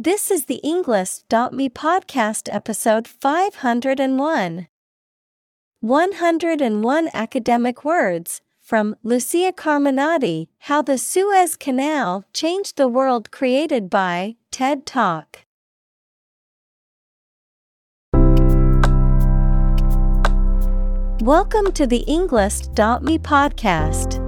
This is the Englist.me podcast episode 501. 101 academic words from Lucia Carminati How the Suez Canal Changed the World, created by TED Talk. Welcome to the Englist.me podcast.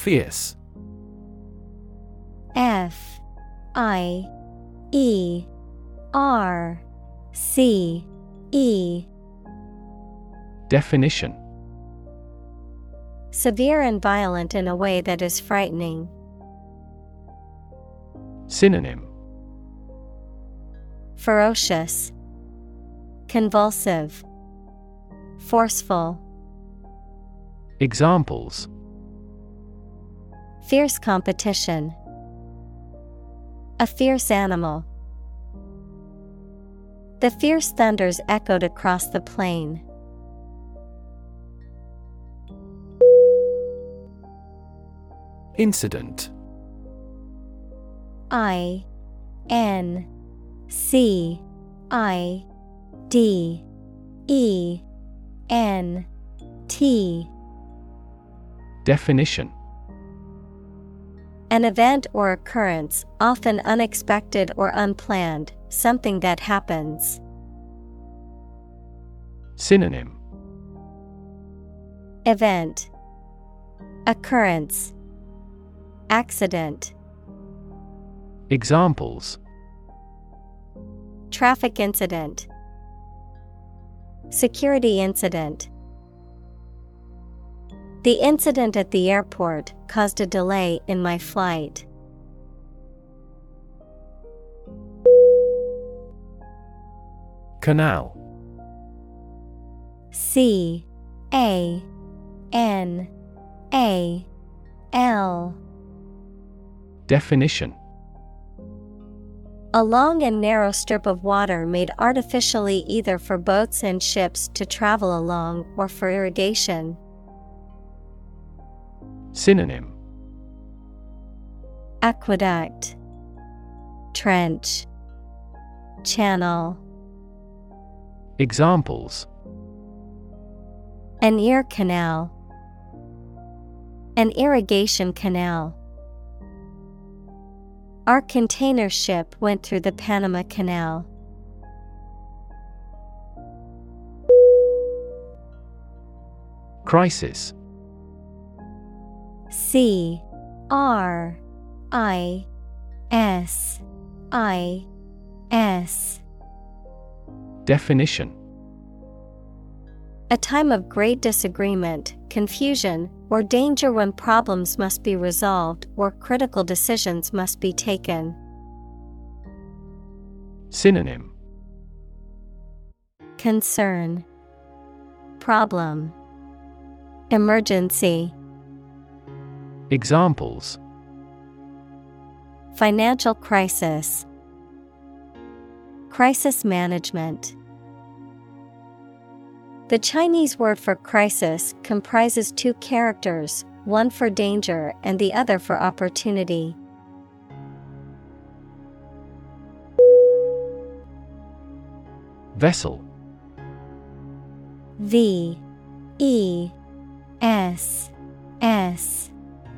Fierce. F I E R C E Definition Severe and violent in a way that is frightening. Synonym Ferocious, Convulsive, Forceful. Examples Fierce competition. A fierce animal. The fierce thunders echoed across the plain. Incident I N C I D E N T Definition An event or occurrence, often unexpected or unplanned, something that happens. Synonym. Event. Occurrence. Accident. Examples. Traffic incident. Security incident The incident at the airport caused a delay in my flight. Canal C A N A L Definition A long and narrow strip of water made artificially either for boats and ships to travel along or for irrigation. Synonym. Aqueduct. Trench. Channel. Examples. An ear canal. An irrigation canal. Our container ship went through the Panama Canal. Crisis C R I S I S Definition. A time of great disagreement, confusion, or danger when problems must be resolved or critical decisions must be taken. Synonym. Concern. Problem. Emergency Examples. Financial crisis. Crisis management. The Chinese word for crisis comprises two characters, one for danger and the other for opportunity. Vessel. V E S S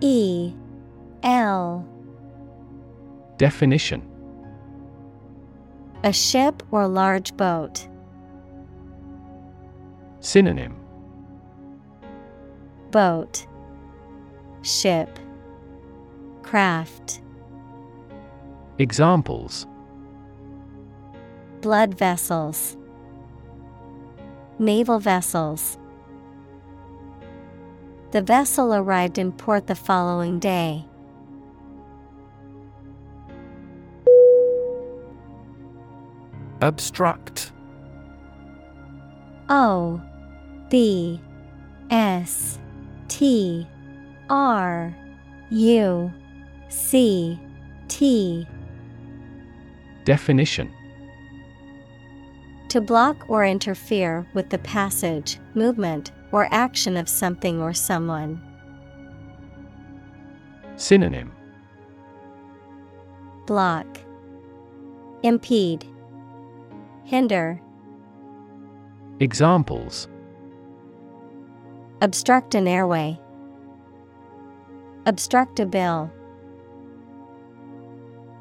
E L. Definition. A ship or large boat. Synonym. Boat, Ship, Craft. Examples. Blood vessels, Naval vessels. The vessel arrived in port the following day. Obstruct O B S T R U C T. Definition. To block or interfere with the passage, movement, or action of something or someone. Synonym Block, Impede, Hinder, Examples Obstruct an airway, Obstruct a bill.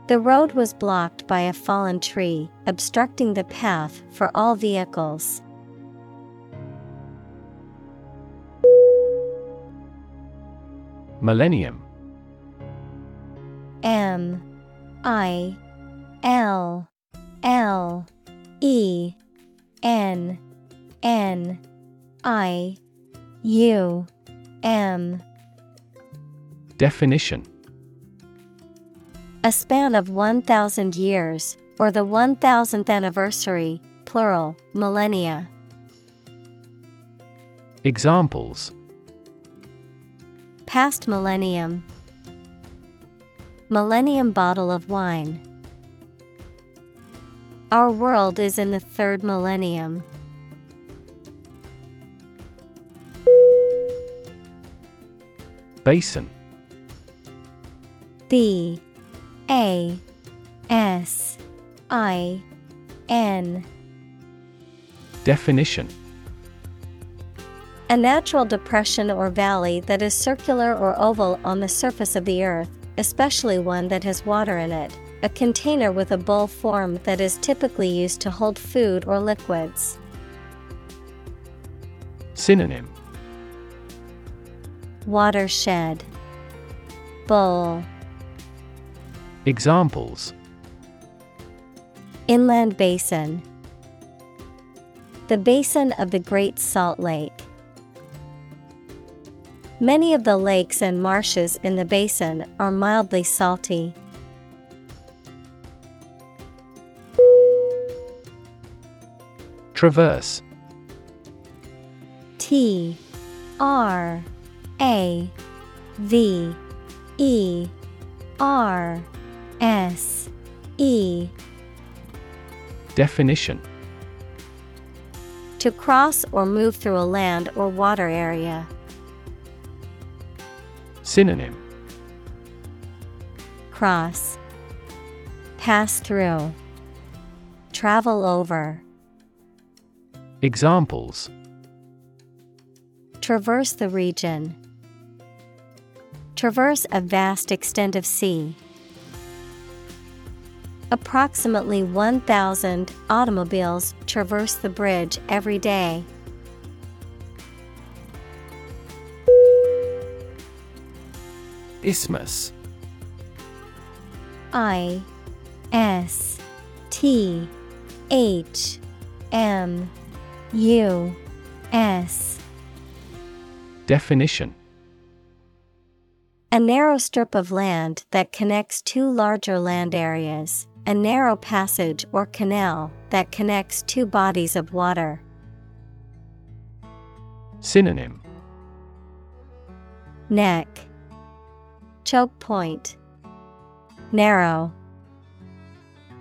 The road was blocked by a fallen tree, obstructing the path for all vehicles. Millennium. M I L L E N N I U M. Definition. A span of 1,000 years, or the 1000th anniversary, plural, millennia. Examples Past millennium. Millennium bottle of wine. Our world is in the third millennium. Basin B A S I N Definition A natural depression or valley that is circular or oval on the surface of the earth, especially one that has water in it. A container with a bowl form that is typically used to hold food or liquids. Synonym Watershed Bowl Examples Inland Basin The basin of the Great Salt Lake. Many of the lakes and marshes in the basin are mildly salty. Traverse T R A V E R S E Definition To cross or move through a land or water area. Synonym Cross Pass through Travel over Examples Traverse the region. Traverse a vast extent of sea. Approximately 1,000 automobiles traverse the bridge every day. Isthmus I S T H M U S. Definition. A narrow strip of land that connects two larger land areas, a narrow passage or canal that connects two bodies of water. Synonym. Neck Choke point. Narrow.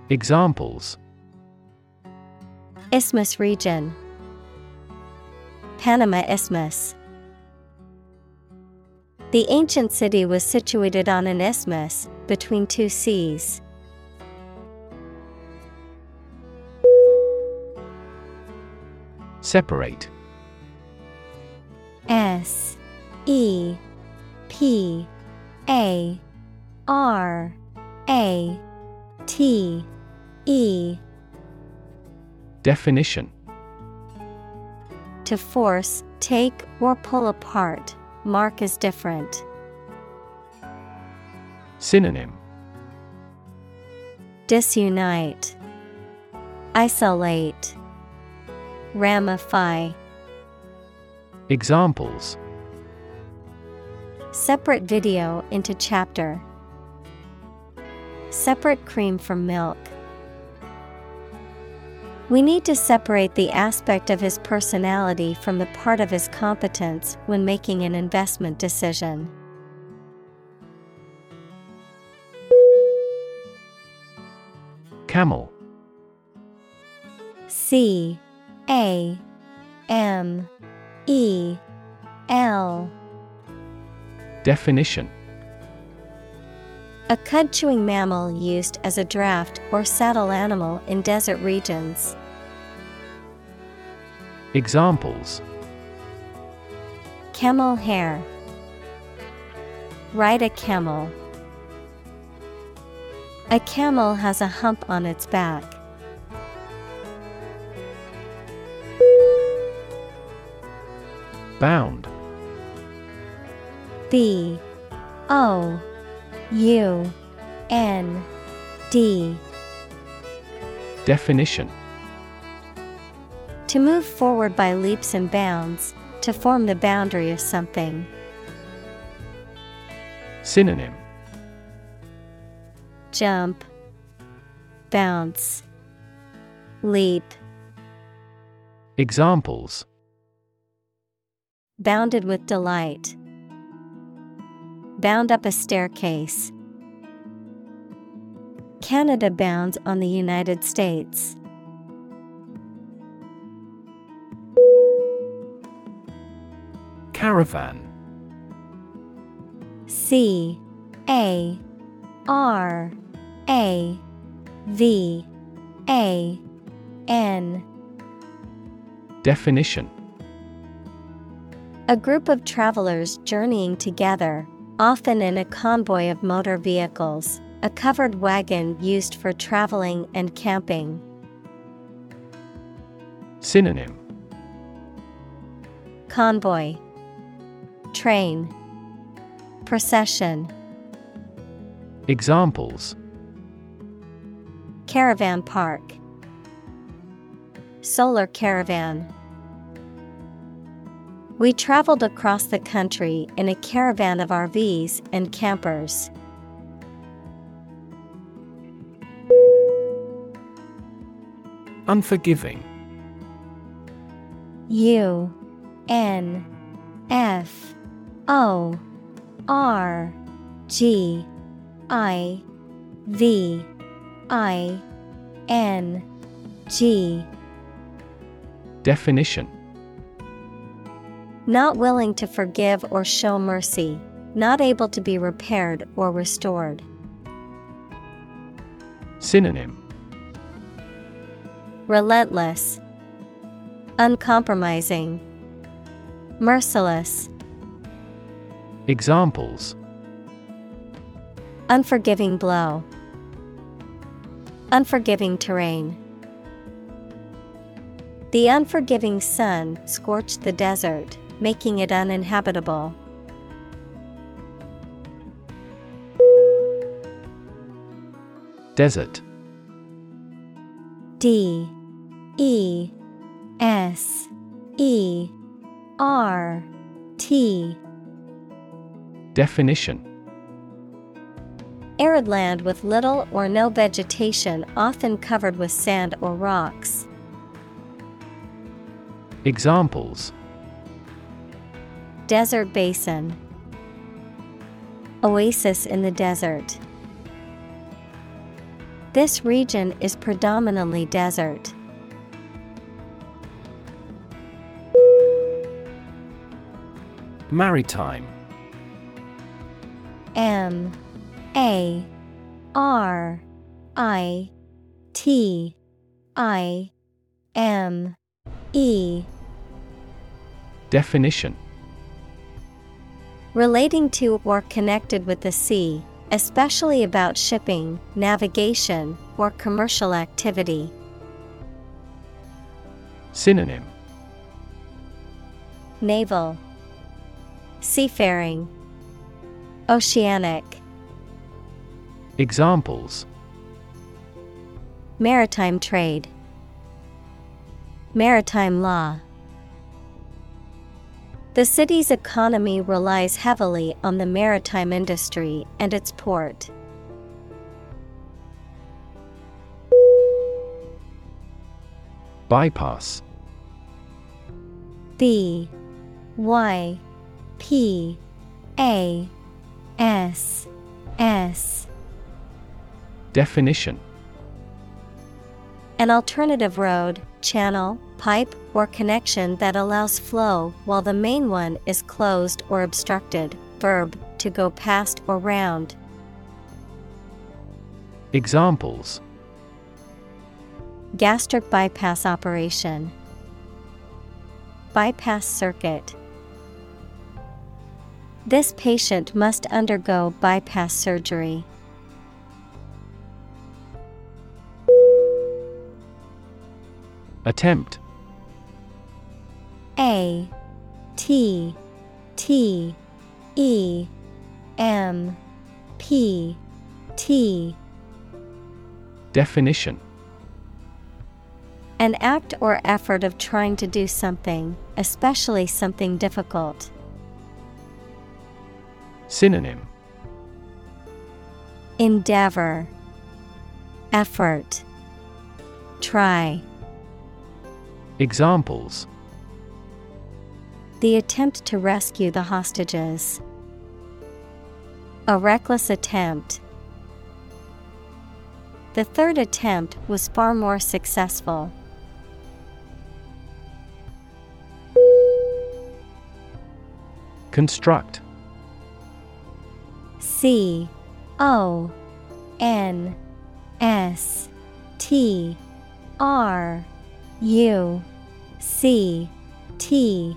Examples. Isthmus region. Panama Isthmus. The ancient city was situated on an isthmus between two seas. Separate. S E P A R A T E. Definition. To force, take, or pull apart, mark is different. Synonym. Disunite, Isolate, Ramify. Examples Separate video into chapter. Separate cream from milk. We need to separate the aspect of his personality from the part of his competence when making an investment decision. Camel C A M E L Definition A cud chewing mammal used as a draft or saddle animal in desert regions. Examples Camel hair. Ride a camel. A camel has a hump on its back. Bound B O U N D Definition To move forward by leaps and bounds, to form the boundary of something. Synonym Jump, bounce, leap. Examples Bounded with delight. Bound up a staircase. Canada bounds on the United States. Caravan C A R A V A N Definition A group of travelers journeying together, often in a convoy of motor vehicles, a covered wagon used for traveling and camping. Synonym. Convoy. Train. Procession. Examples. Caravan Park. Solar Caravan We traveled across the country in a caravan of RVs and campers. Unforgiving. U N F O R G I V I N G. Definition Not willing to forgive or show mercy, not able to be repaired or restored. Synonym. Relentless, Uncompromising, Merciless, Examples. Unforgiving blow, Unforgiving terrain. The unforgiving sun scorched the desert, making it uninhabitable. Desert. D. E. S. E. R. T. Definition. Arid land with little or no vegetation, often covered with sand or rocks. Examples Desert basin, Oasis in the desert. This region is predominantly desert. Maritime M A R I T I M E Definition Relating to or connected with the sea, especially about shipping, navigation, or commercial activity. Synonym Naval, Seafaring, Oceanic. Examples Maritime trade, Maritime law. The city's economy relies heavily on the maritime industry and its port. Bypass. B Y P A S S. Definition. An alternative road, channel, pipe, or connection that allows flow while the main one is closed or obstructed. Verb, to go past or round. Examples Gastric bypass operation, Bypass circuit. This patient must undergo bypass surgery. Attempt A T T E M P T. Definition. An act or effort of trying to do something, especially something difficult. Synonym. Endeavor, Effort, Try. Examples The attempt to rescue the hostages. A reckless attempt. The third attempt was far more successful. Construct C O N S T R U C T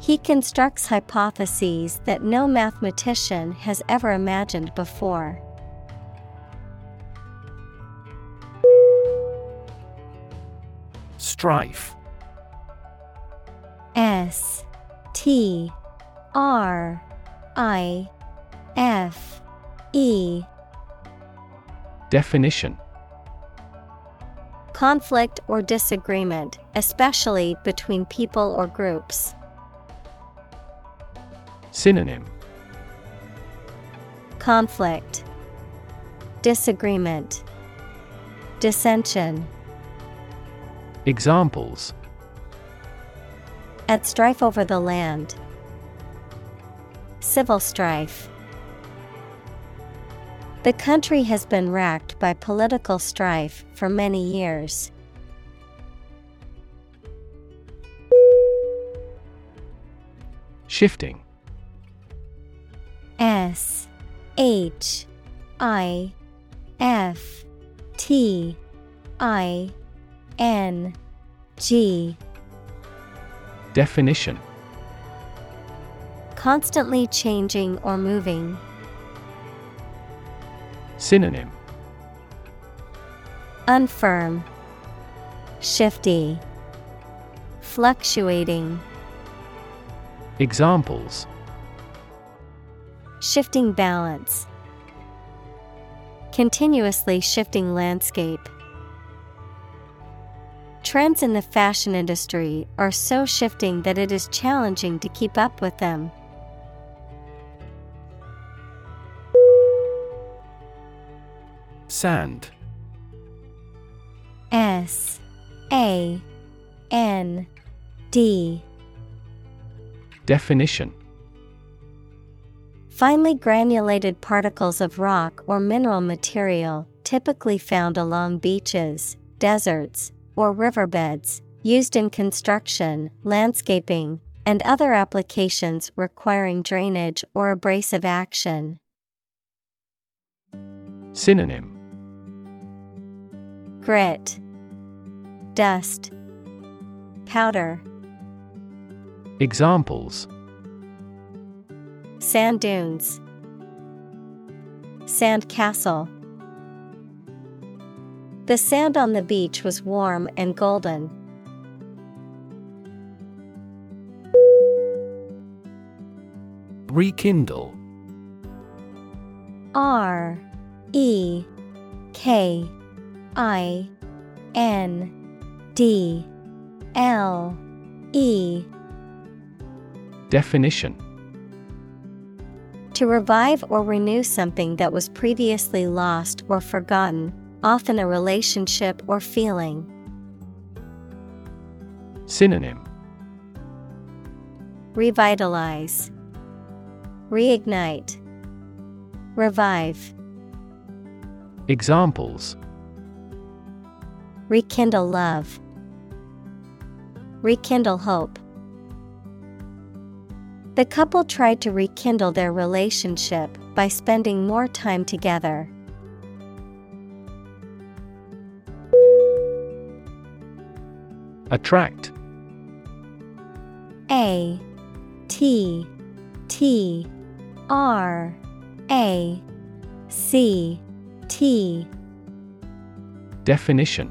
He constructs hypotheses that no mathematician has ever imagined before. Strife S T R I F E Definition Conflict or disagreement, especially between people or groups. Synonym Conflict, Disagreement, Dissension. Examples At strife over the land. Civil strife. The country has been racked by political strife for many years. Shifting S H I F T I N G. Definition. Constantly changing or moving. Synonym. Unfirm, Shifty, Fluctuating. Examples Shifting balance. Continuously shifting landscape. Trends in the fashion industry are so shifting that it is challenging to keep up with them. Sand S A N D Definition Finely granulated particles of rock or mineral material, typically found along beaches, deserts, or riverbeds, Used in construction, landscaping, and other applications requiring drainage or abrasive action. Synonym Grit, Dust, Powder. Examples Sand dunes, Sand castle. The sand on the beach was warm and golden. Rekindle R E K I N D L E Definition To revive or renew something that was previously lost or forgotten, often a relationship or feeling. Synonym Revitalize, Reignite, Revive. Examples Rekindle love, Rekindle hope. The couple tried to rekindle their relationship by spending more time together. Attract. A T T R A C T. Definition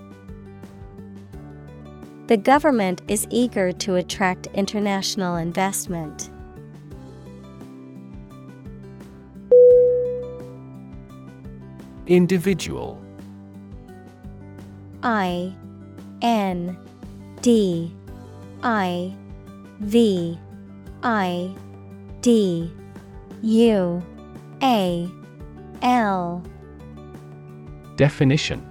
The government is eager to attract international investment. Individual. I N D I V I D U A L. Definition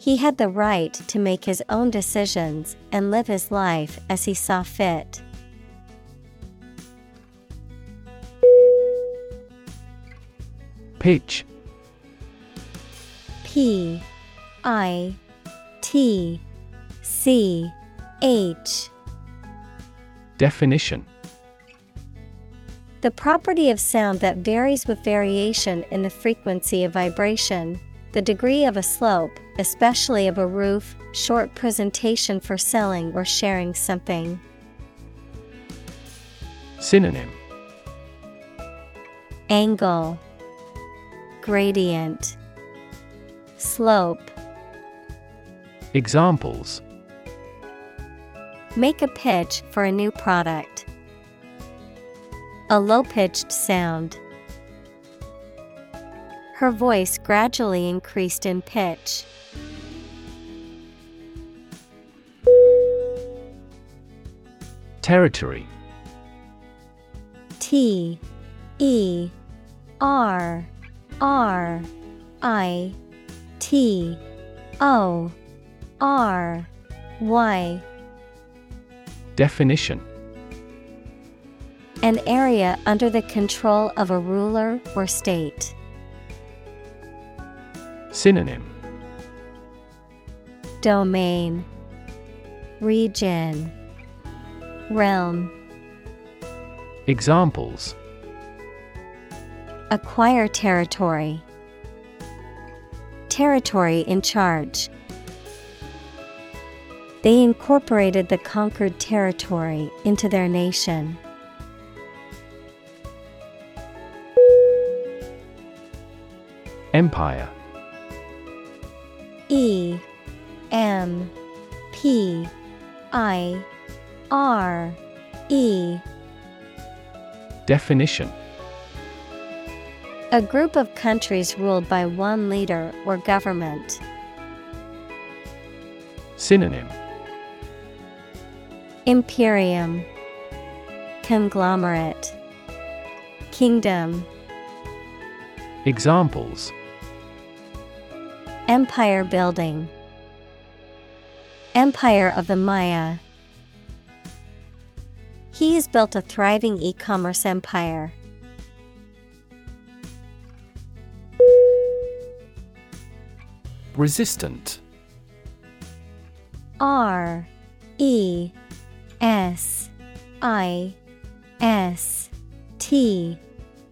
he had the right to make his own decisions and live his life as he saw fit. Pitch. P I T C H. Definition. The property of sound that varies with variation in the frequency of vibration, the degree of a slope, especially of a roof, short presentation for selling or sharing something. Synonym Angle, Gradient, Slope. Examples Make a pitch for a new product. A low pitched sound. Her voice gradually increased in pitch. Territory T E R R I T O R Y Definition An area under the control of a ruler or state. Synonym Domain Region Realm Examples Acquire territory. Territory in charge. They incorporated the conquered territory into their nation. Empire E M P I R E. Definition. A group of countries ruled by one leader or government. Synonym. Imperium. Conglomerate. Kingdom. Examples Empire building. Empire of the Maya. He has built a thriving e-commerce empire. Resistant. R E S I S T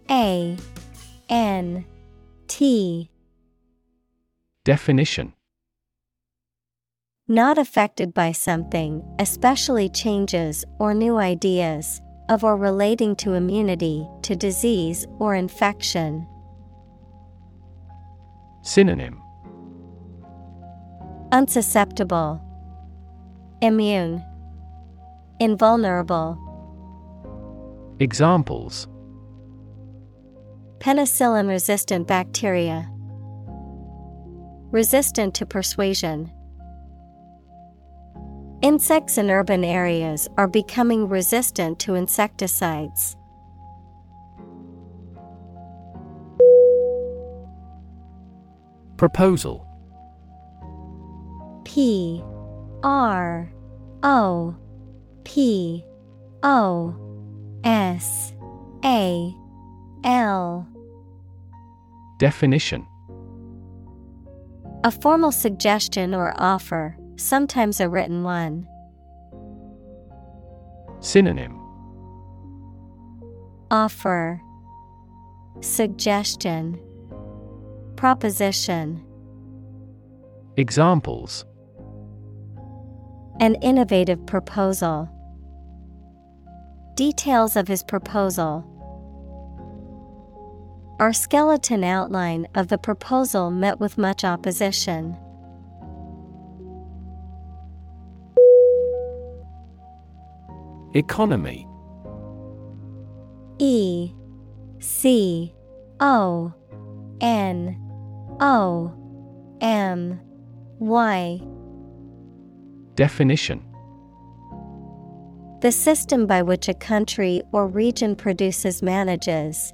A N T Definition Not affected by something, especially changes or new ideas, of or relating to immunity to disease or infection. Synonym Unsusceptible, Immune, Invulnerable. Examples Penicillin resistant bacteria. Resistant to persuasion. Insects in urban areas are becoming resistant to insecticides. Proposal P R O P O S A L Definition A formal suggestion or offer, sometimes a written one. Synonym Offer Suggestion Proposition Examples An innovative proposal. Details of his proposal. Our skeleton outline of the proposal met with much opposition. Economy. E C O N O M Y. Definition. The system by which a country or region produces, manages,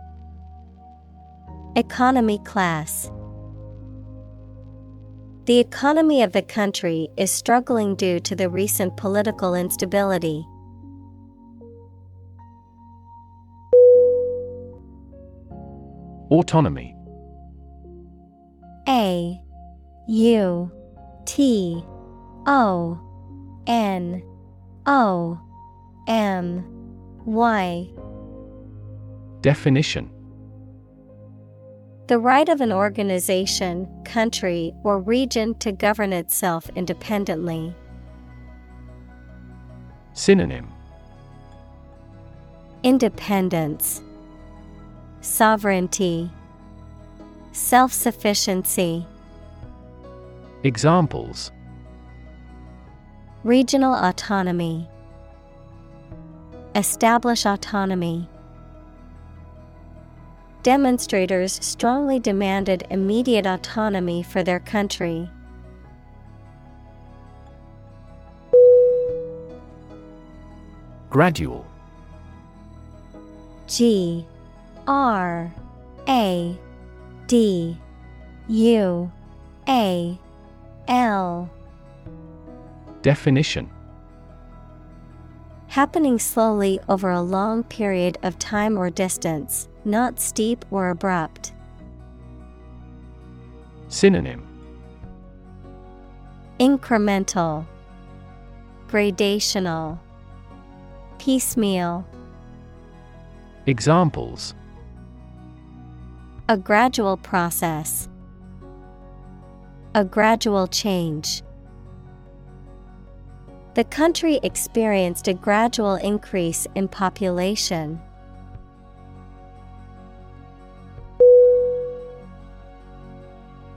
Economy class. The economy of the country is struggling due to the recent political instability. Autonomy A U T O N O M Y Definition The right of an organization, country, or region to govern itself independently. Synonym Independence, Sovereignty, Self sufficiency. Examples Regional autonomy. Establish autonomy. Demonstrators strongly demanded immediate autonomy for their country. Gradual G R A D U A L. Definition. Happening slowly over a long period of time or distance, not steep or abrupt. Synonym Incremental, Gradational, Piecemeal. Examples A gradual process, a gradual change. The country experienced a gradual increase in population.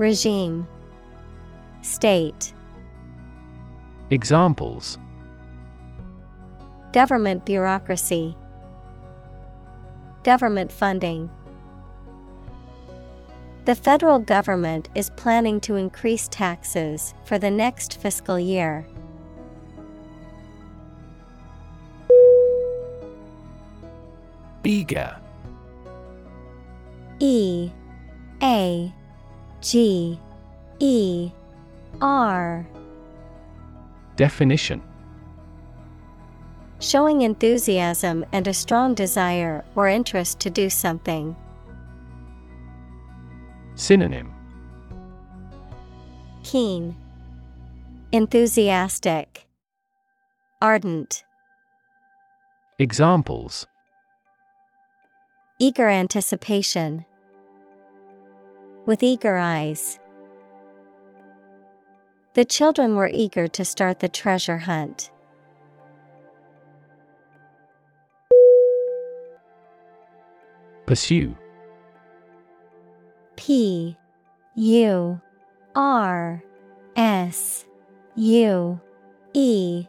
Regime. State. Examples. Government bureaucracy. Government funding. The federal government is planning to increase taxes for the next fiscal year. Eager E A G E R Definition. Showing enthusiasm and a strong desire or interest to do something. Synonym. Keen, Enthusiastic, Ardent, Examples. Eager anticipation. With eager eyes. The children were eager to start the treasure hunt. Pursue P U R S U E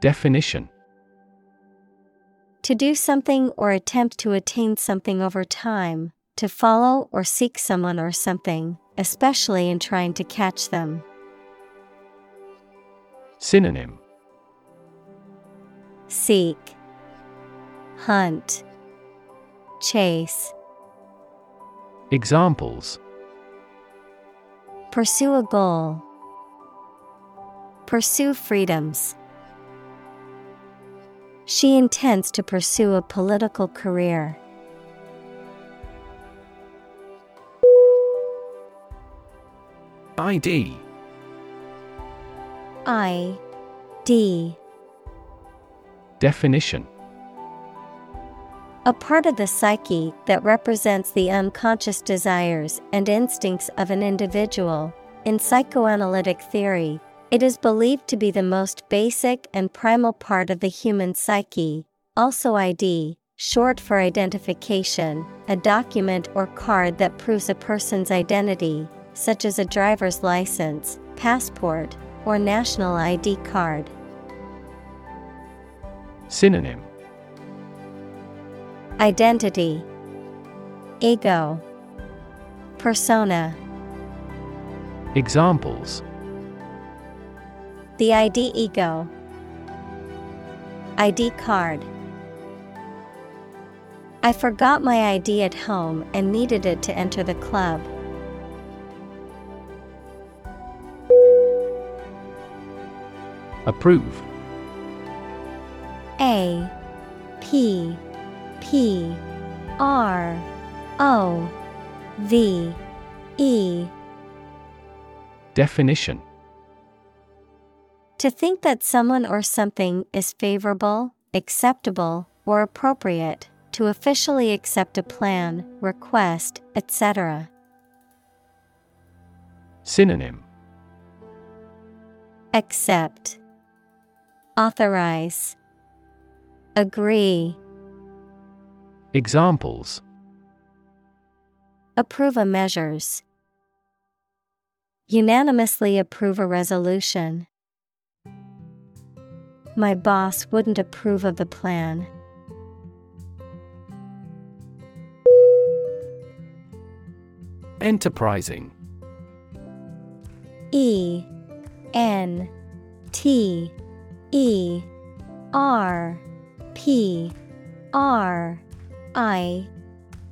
Definition To do something or attempt to attain something over time, to follow or seek someone or something, especially in trying to catch them. Synonym Seek, Hunt, Chase. Examples Pursue a goal. Pursue freedoms. She intends to pursue a political career. ID I D. Definition. A part of the psyche that represents the unconscious desires and instincts of an individual. In psychoanalytic theory, it is believed to be the most basic and primal part of the human psyche, also ID, short for identification, a document or card that proves a person's identity, such as a driver's license, passport, or national ID card. Synonym Identity, Ego, Persona. Examples The ID ego. ID card. I forgot my ID at home and needed it to enter the club. Approve. A P P R O V E. Definition. To think that someone or something is favorable, acceptable, or appropriate, to officially accept a plan, request, etc. Synonym. Accept, Authorize, Agree, Examples Approve a measures. Unanimously approve a resolution. My boss wouldn't approve of the plan. Enterprising. E N T E R P R I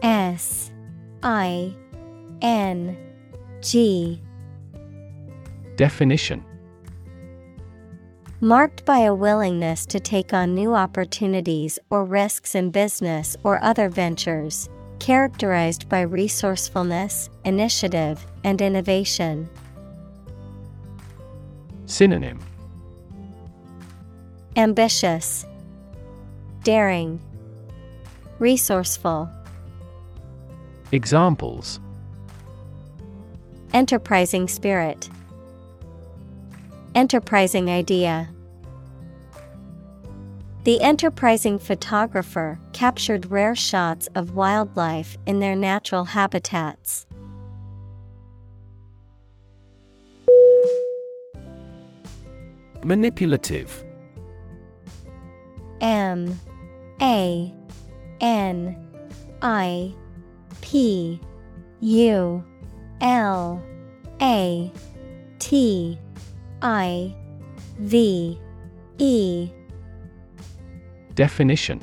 S I N G. Definition. Marked by a willingness to take on new opportunities or risks in business or other ventures, characterized by resourcefulness, initiative, and innovation. Synonym Ambitious, Daring, Resourceful. Examples Enterprising spirit. Enterprising idea. The enterprising photographer captured rare shots of wildlife in their natural habitats. Manipulative M A N I P U L A T I V E Definition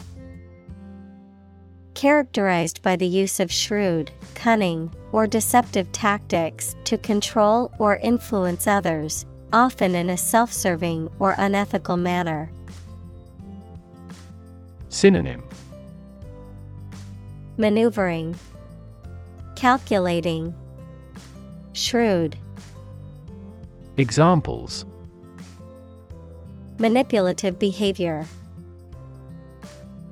Characterized by the use of shrewd, cunning, or deceptive tactics to control or influence others, often in a self serving or unethical manner. Synonym Maneuvering, Calculating, Shrewd. Examples Manipulative behavior,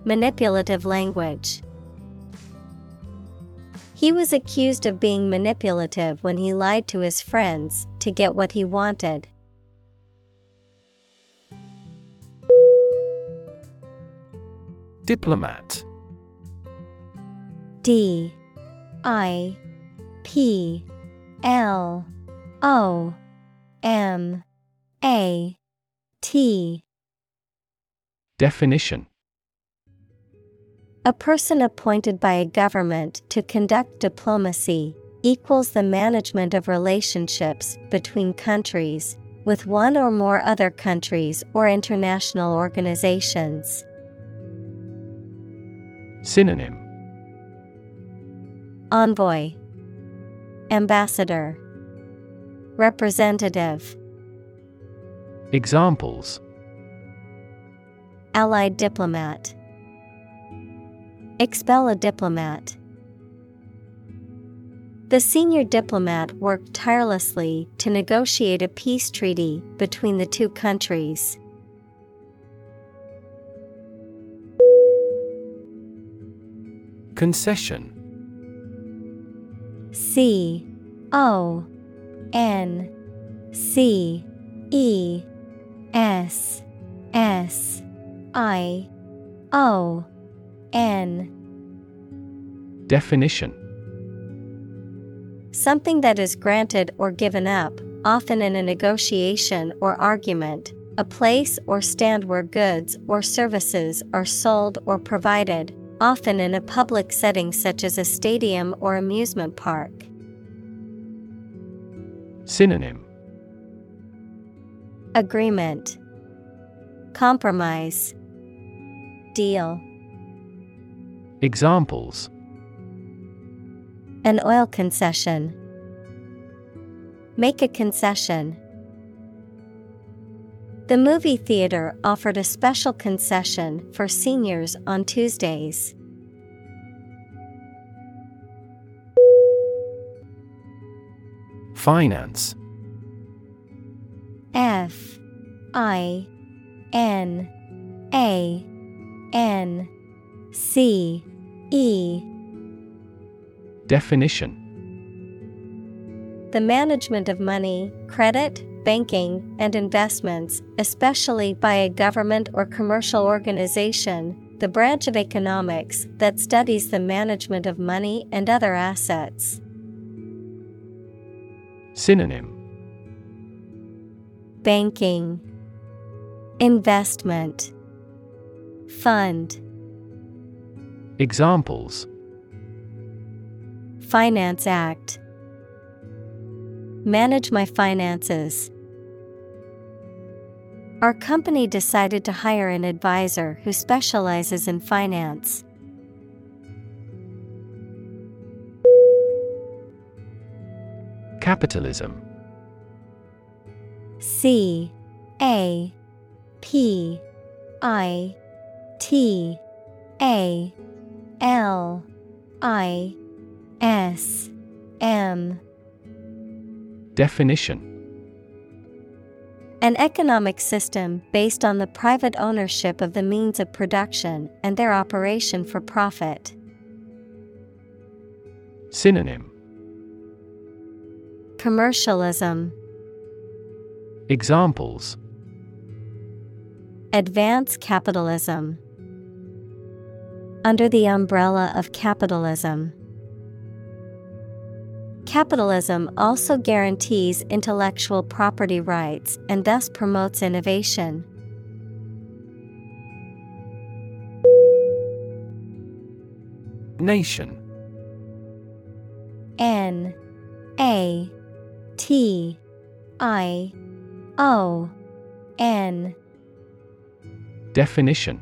Manipulative language. He was accused of being manipulative when he lied to his friends to get what he wanted. Diplomat. D I P L O M A T. Definition. A person appointed by a government to conduct diplomacy equals the management of relationships between countries with one or more other countries or international organizations. Synonym. Envoy. Ambassador. Representative. Examples. Allied diplomat. Expel a diplomat. The senior diplomat worked tirelessly to negotiate a peace treaty between the two countries. Concession. C O N C E S S I O N Definition. Something that is granted or given up, often in a negotiation or argument, a place or stand where goods or services are sold or provided, often in a public setting such as a stadium or amusement park. Synonym Agreement Compromise Deal Examples An oil concession. Make a concession. The movie theater offered a special concession for seniors on Tuesdays. Finance. F I N A N C E. Definition. The management of money, credit, banking, and investments, especially by a government or commercial organization, the branch of economics that studies the management of money and other assets. Synonym. Banking, Investment, Fund, Examples. Finance Act, Manage my finances. Our company decided to hire an advisor who specializes in finance. Capitalism. C A P I T A L I S M. Definition An economic system based on the private ownership of the means of production and their operation for profit. Synonym Commercialism Examples Advance capitalism. Under the umbrella of capitalism. Capitalism also guarantees intellectual property rights and thus promotes innovation. Nation. N A T I O N. Definition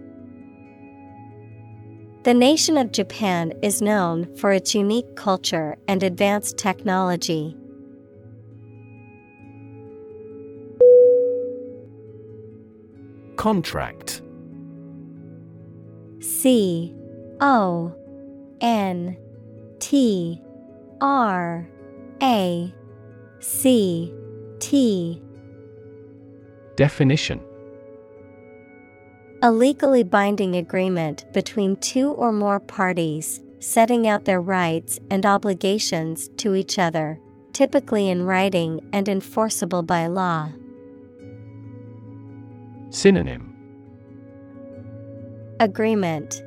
The nation of Japan is known for its unique culture and advanced technology. Contract. C O N T R A C T. Definition A legally binding agreement between two or more parties, setting out their rights and obligations to each other, typically in writing and enforceable by law. Synonym. Agreement.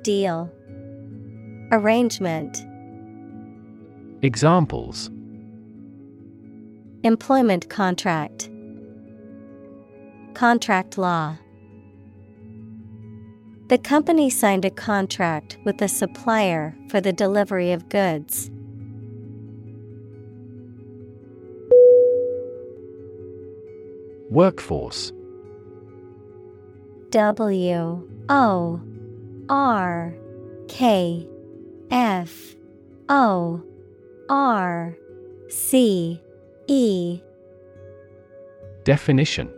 Deal. Arrangement. Examples. Employment contract. Contract law The company signed a contract with a supplier for the delivery of goods. Workforce. W O R K F O R C E. Definition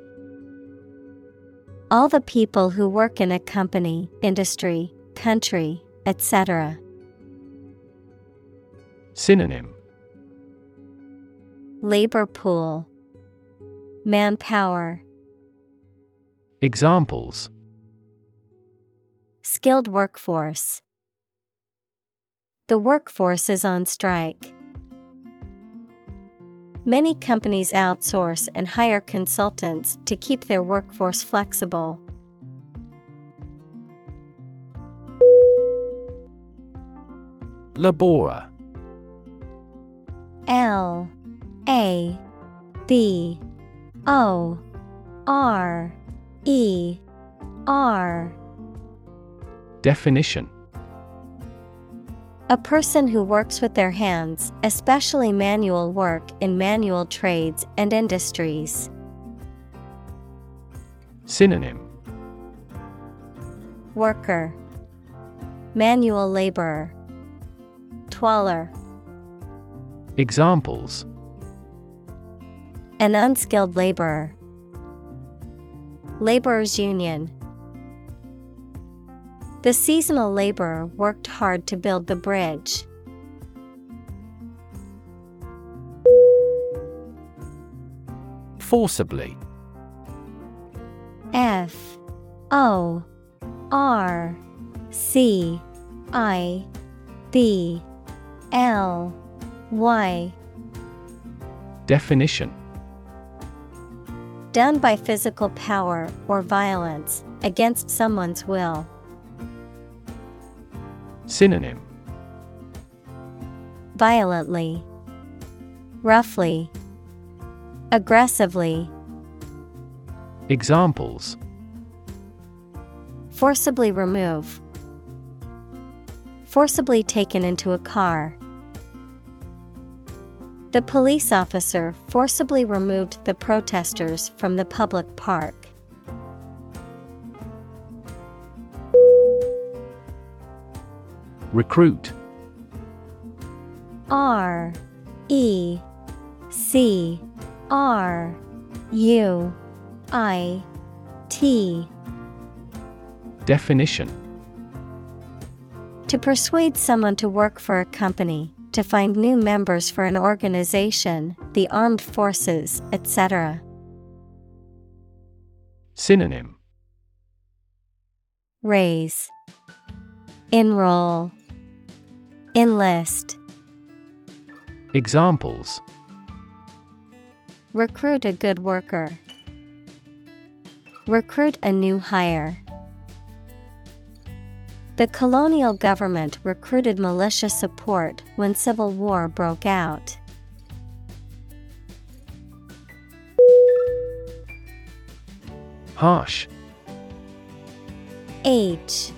All the people who work in a company, industry, country, etc. Synonym Labor pool, Manpower, Examples skilled workforce. The workforce is on strike. Many companies outsource and hire consultants to keep their workforce flexible. Labora L A B O R E R. Definition A person who works with their hands, especially manual work in manual trades and industries. Synonym Worker, Manual laborer, Twaller, Examples an unskilled laborer. Laborers Union. The seasonal laborer worked hard to build the bridge. Forcibly F O R C I B L Y. Definition Done by physical power or violence against someone's will. Synonym Violently, roughly, aggressively. Examples Forcibly remove, forcibly taken into a car. The police officer forcibly removed the protesters from the public park. Recruit. R E C R U I T. Definition. To persuade someone to work for a company, to find new members for an organization, the armed forces, etc. Synonym. Raise, Enroll, Enlist. Examples Recruit a good worker. Recruit a new hire. The colonial government recruited militia support when civil war broke out. Harsh H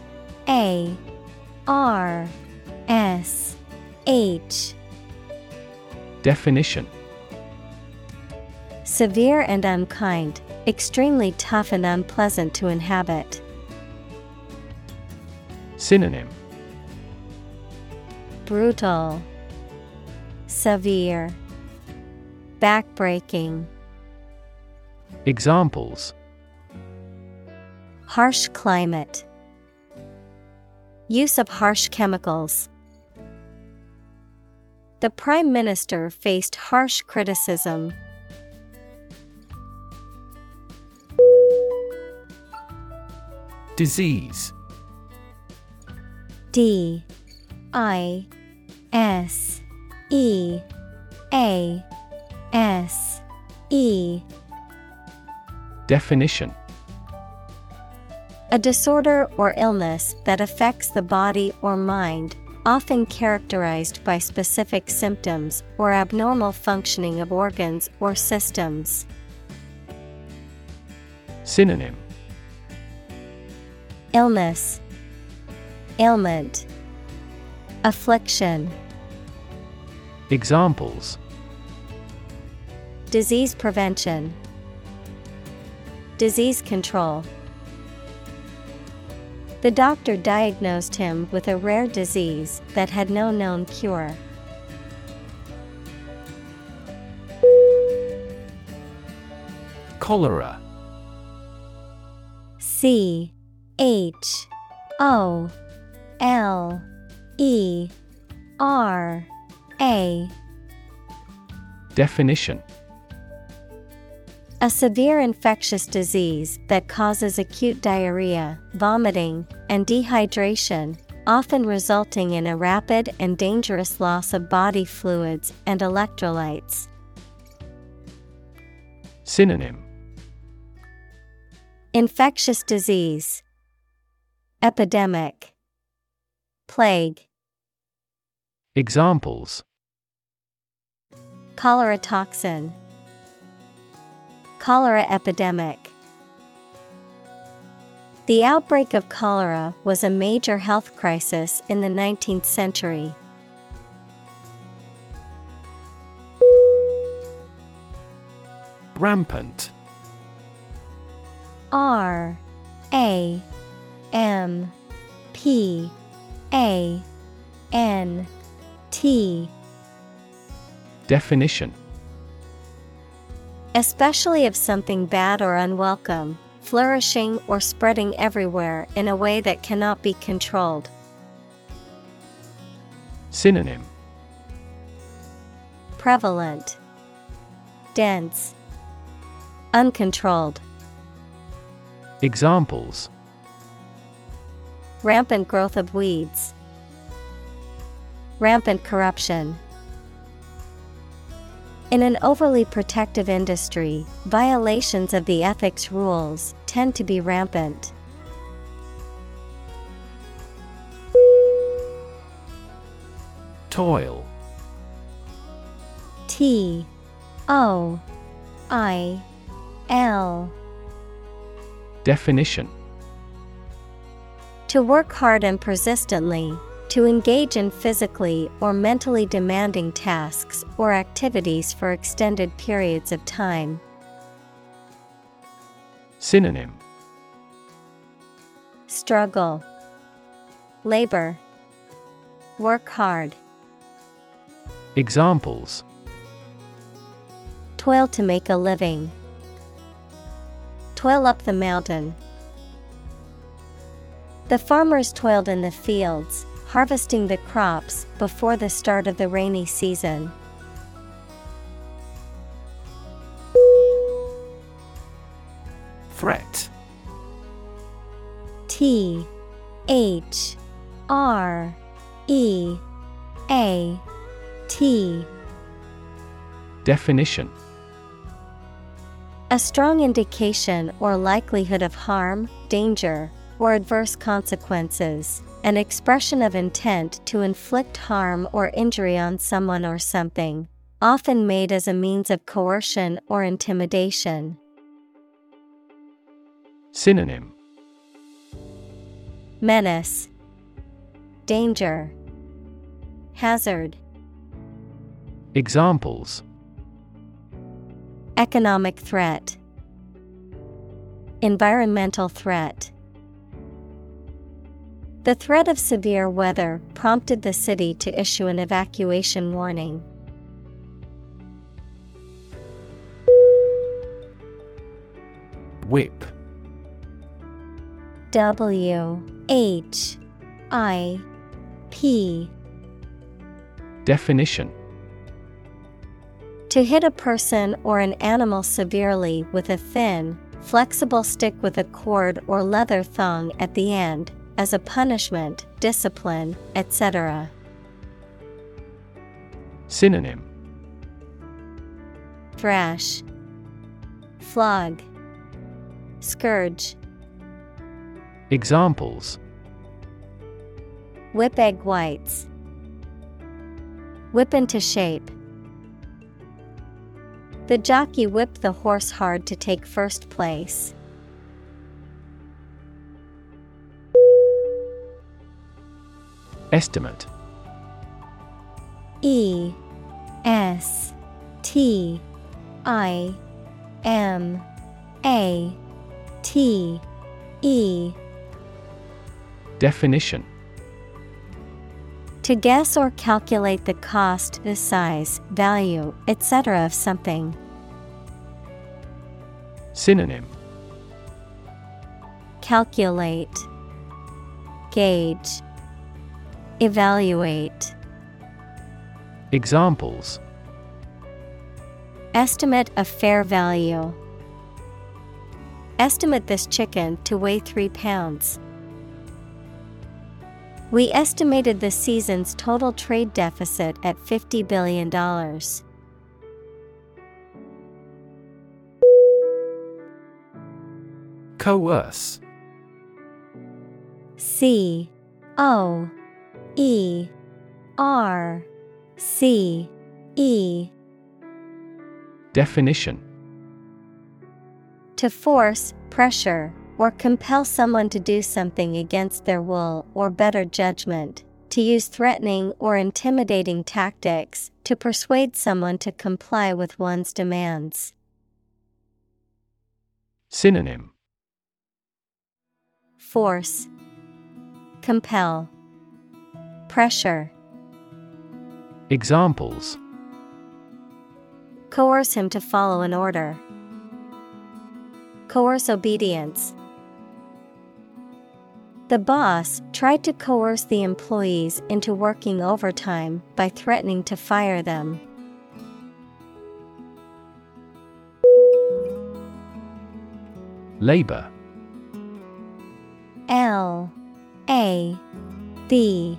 A R S H. Definition. Severe and unkind, extremely tough and unpleasant to inhabit. Synonym. Brutal, Severe, Backbreaking, Examples. Harsh climate, Use of harsh chemicals. The Prime Minister faced harsh criticism. Disease. D I S E A S E. Definition. A disorder or illness that affects the body or mind, often characterized by specific symptoms or abnormal functioning of organs or systems. Synonym. Illness, Ailment, Affliction, Examples. Disease prevention, Disease control. The doctor diagnosed him with a rare disease that had no known cure. Cholera. C H O L E R A. Definition A severe infectious disease that causes acute diarrhea, vomiting, and dehydration, often resulting in a rapid and dangerous loss of body fluids and electrolytes. Synonym Infectious disease, Epidemic, Plague, Examples Cholera toxin, Cholera epidemic. The outbreak of cholera was a major health crisis in the 19th century. Rampant R A M P A N T Definition Especially of something bad or unwelcome, flourishing or spreading everywhere in a way that cannot be controlled. Synonym Prevalent, Dense, Uncontrolled. Examples Rampant growth of weeds. Rampant corruption. In an overly protective industry, violations of the ethics rules tend to be rampant. Toil. T O I L Definition To work hard and persistently, to engage in physically or mentally demanding tasks or activities for extended periods of time. Synonym Struggle, Labor, Work hard. Examples Toil to make a living. Toil up the mountain. The farmers toiled in the fields, harvesting the crops before the start of the rainy season. Threat T H R E A T. Definition. A strong indication or likelihood of harm, danger, or adverse consequences, an expression of intent to inflict harm or injury on someone or something, often made as a means of coercion or intimidation. Synonym. Menace, Danger, Hazard, Examples. Economic threat, Environmental threat. The threat of severe weather prompted the city to issue an evacuation warning. Whip. W H I P. Definition. To hit a person or an animal severely with a thin, flexible stick with a cord or leather thong at the end, as a punishment, discipline, etc. Synonym Thrash, Flog, Scourge, Examples Whip egg whites, Whip into shape. The jockey whipped the horse hard to take first place. Estimate. E S T I M A T E. Definition. To guess or calculate the cost, the size, value, etc. of something. Synonym. Calculate, Gauge, Evaluate. Examples Estimate of fair value. Estimate this chicken to weigh 3 pounds. We estimated the season's total trade deficit at $50 billion. Coerce C O E R C E. Definition. To force, pressure, or compel someone to do something against their will or better judgment, to use threatening or intimidating tactics to persuade someone to comply with one's demands. Synonym. Force, Compel, Pressure. Examples Coerce him to follow an order. Coerce obedience. The boss tried to coerce the employees into working overtime by threatening to fire them. Labor L A B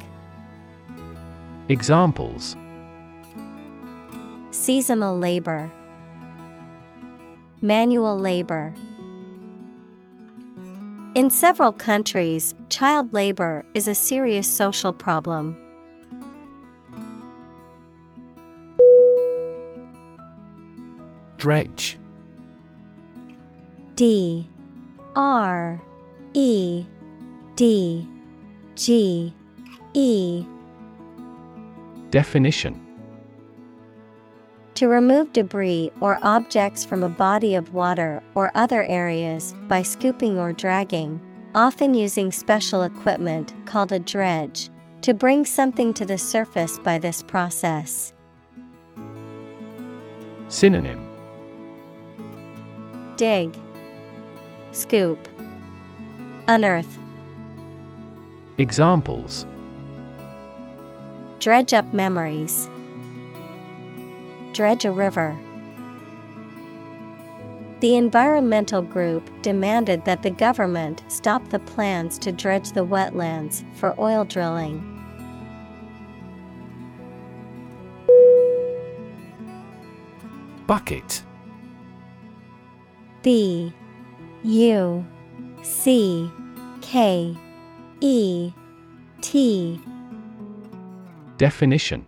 Examples. Seasonal labor, Manual labor. In several countries, child labor is a serious social problem. Dredge D. R. E. D. G. E Definition. To remove debris or objects from a body of water or other areas by scooping or dragging, often using special equipment called a dredge, to bring something to the surface by this process. Synonym. Dig, Scoop, Unearth. Examples Dredge up memories. Dredge a river. The environmental group demanded that the government stop the plans to dredge the wetlands for oil drilling. Bucket B U C K E T Definition.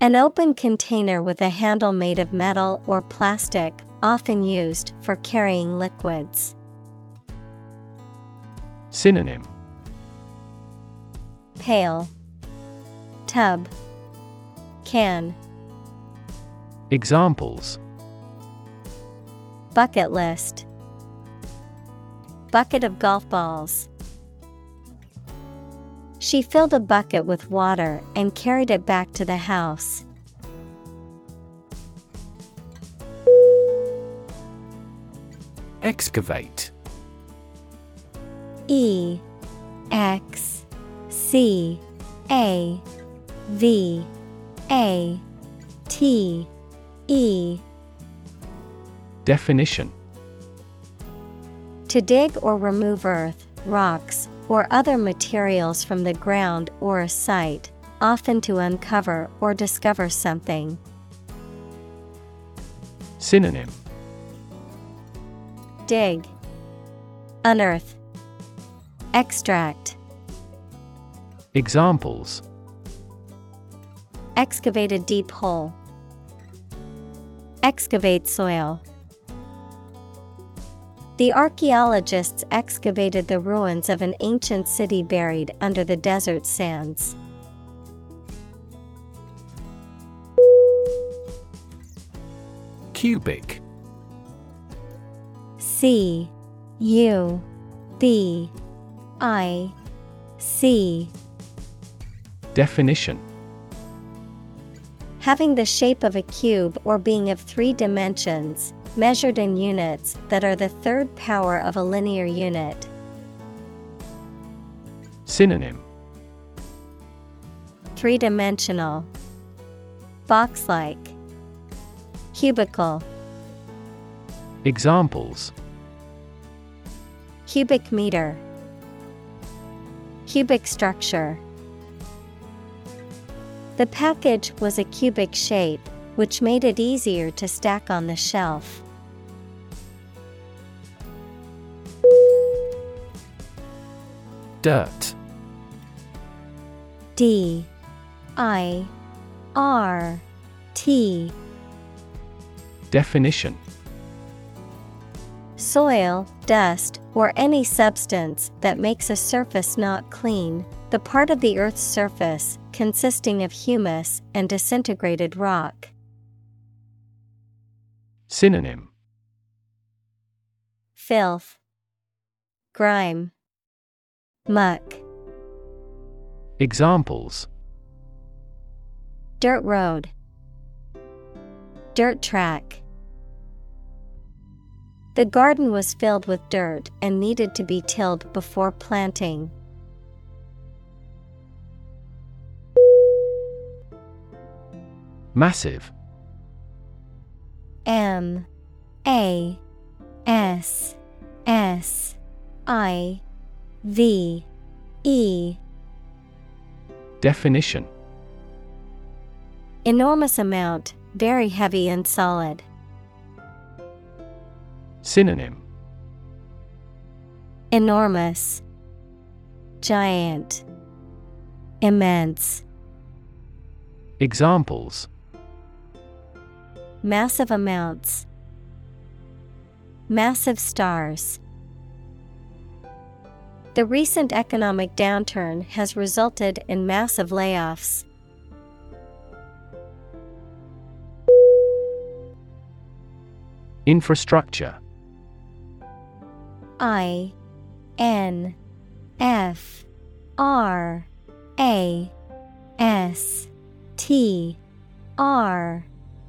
An open container with a handle made of metal or plastic, often used for carrying liquids. Synonym. Pail, Tub, Can, Examples. Bucket list, Bucket of golf balls. She filled a bucket with water and carried it back to the house. Excavate. E X C A V A T E. Definition. To dig or remove earth, rocks, or other materials from the ground or a site, often to uncover or discover something. Synonym Dig, Unearth, Extract. Examples Excavate a deep hole. Excavate soil. The archaeologists excavated the ruins of an ancient city buried under the desert sands. Cubic. C U B I C. Definition. Having the shape of a cube or being of three dimensions, measured in units that are the third power of a linear unit. Synonym. Three dimensional, box like, cubicle, Examples. Cubic meter, cubic structure. The package was a cubic shape, which made it easier to stack on the shelf. Dirt D I R T Definition Soil, dust, or any substance that makes a surface not clean, the part of the Earth's surface consisting of humus and disintegrated rock. Synonym Filth, Grime, Muck. Examples Dirt road, Dirt track. The garden was filled with dirt and needed to be tilled before planting. Massive. M A S S I V E. Definition. Enormous amount, very heavy and solid. Synonym. Enormous, Giant, Immense. Examples Massive amounts, Massive stars. The recent economic downturn has resulted in massive layoffs. Infrastructure I N F R A S T R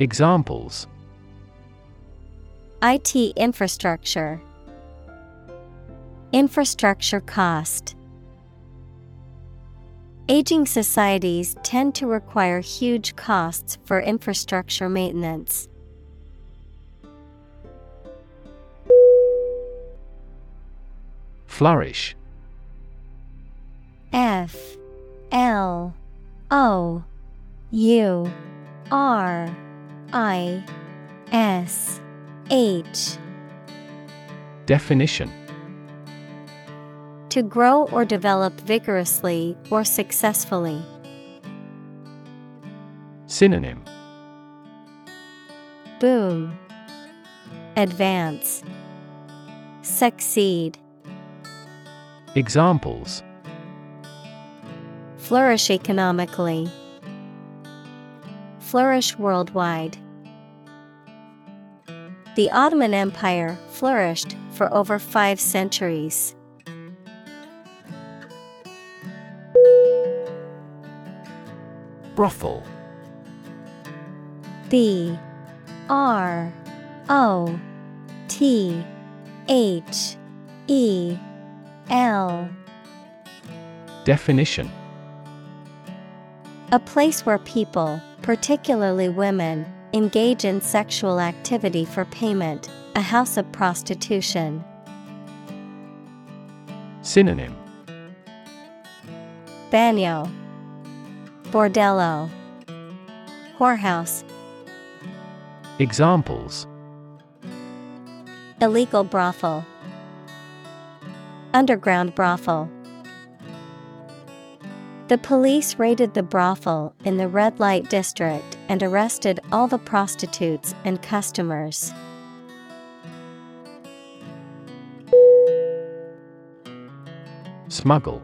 Examples. IT infrastructure. Infrastructure cost. Aging societies tend to require huge costs for infrastructure maintenance. Flourish. F. L. O. U. R I S H Definition To grow or develop vigorously or successfully. Synonym Boom. Advance. Succeed. Examples Flourish economically. Flourish worldwide. The Ottoman Empire flourished for over five centuries. Brothel. B R O T H E L. Definition. A place where people, particularly women, engage in sexual activity for payment, a house of prostitution. Synonym. Bagnio, Bordello, Whorehouse, Examples. Illegal brothel, Underground brothel. The police raided the brothel in the red light district and arrested all the prostitutes and customers. Smuggle.